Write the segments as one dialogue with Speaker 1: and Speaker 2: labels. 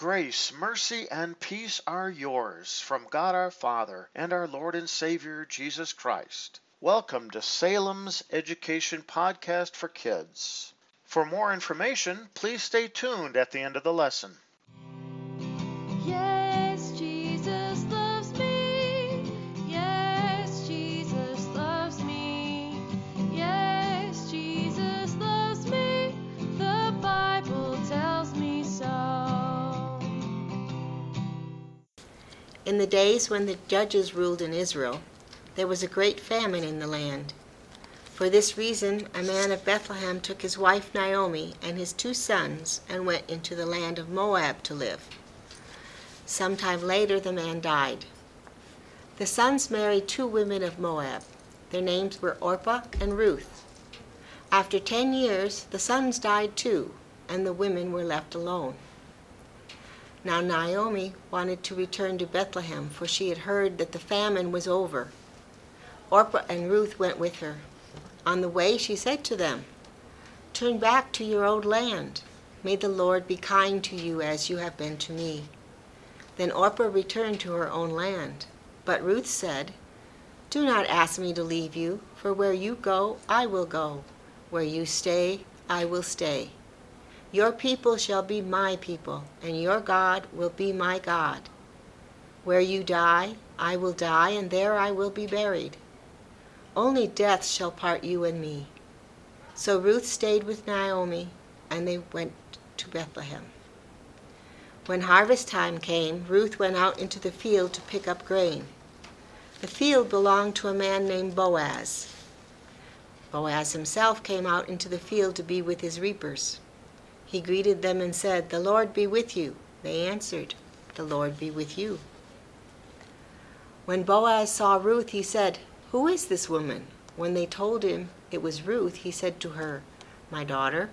Speaker 1: Grace, mercy, and peace are yours from God our Father and our Lord and Savior Jesus Christ. Welcome to Salem's Education Podcast for Kids. For more information, please stay tuned at the end of the lesson.
Speaker 2: Yes,
Speaker 3: In the days when the judges ruled in Israel, there was a great famine in the land. For this reason, a man of Bethlehem took his wife Naomi and his two sons and went into the land of Moab to live. Some time later, the man died. The sons married two women of Moab. Their names were Orpah and Ruth. After ten years, the sons died too, and the women were left alone. Now Naomi wanted to return to Bethlehem, for she had heard that the famine was over. Orpah and Ruth went with her. On the way, she said to them, Turn back to your old land. May the Lord be kind to you as you have been to me. Then Orpah returned to her own land. But Ruth said, Do not ask me to leave you, for where you go, I will go. Where you stay, I will stay. Your people shall be my people, and your God will be my God. Where you die, I will die, and there I will be buried. Only death shall part you and me. So Ruth stayed with Naomi, and they went to Bethlehem. When harvest time came, Ruth went out into the field to pick up grain. The field belonged to a man named Boaz. Boaz himself came out into the field to be with his reapers. He greeted them and said, The Lord be with you. They answered, The Lord be with you. When Boaz saw Ruth, he said, Who is this woman? When they told him it was Ruth, he said to her, My daughter,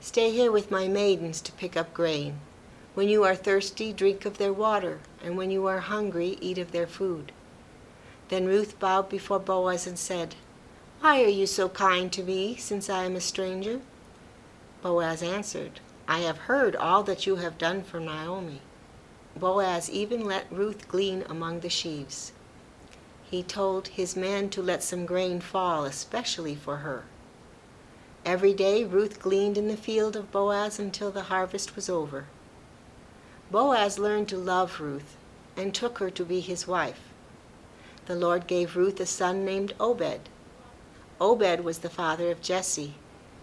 Speaker 3: stay here with my maidens to pick up grain. When you are thirsty, drink of their water, and when you are hungry, eat of their food. Then Ruth bowed before Boaz and said, Why are you so kind to me, since I am a stranger? Boaz answered, I have heard all that you have done for Naomi. Boaz even let Ruth glean among the sheaves. He told his men to let some grain fall, especially for her. Every day Ruth gleaned in the field of Boaz until the harvest was over. Boaz learned to love Ruth and took her to be his wife. The Lord gave Ruth a son named Obed. Obed was the father of Jesse,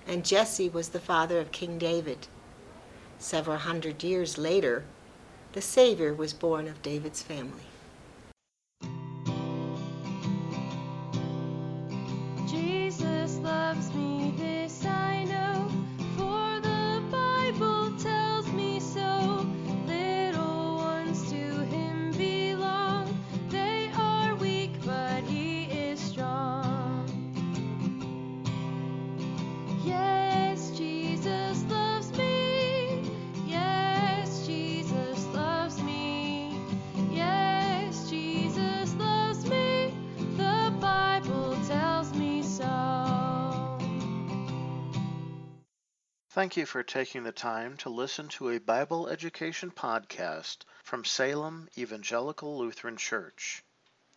Speaker 3: and Jesse was the father of King David. Several hundred years later, the Savior was born of David's family.
Speaker 1: Thank you for taking the time to listen to a Bible education podcast from Salem Evangelical Lutheran Church.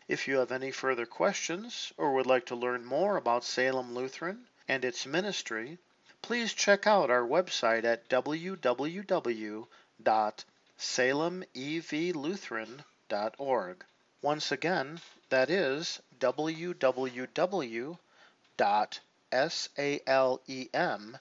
Speaker 1: If you have any further questions or would like to learn more about Salem Lutheran and its ministry, please check out our website at www.salemevlutheran.org. Once again, that is www.salemevlutheran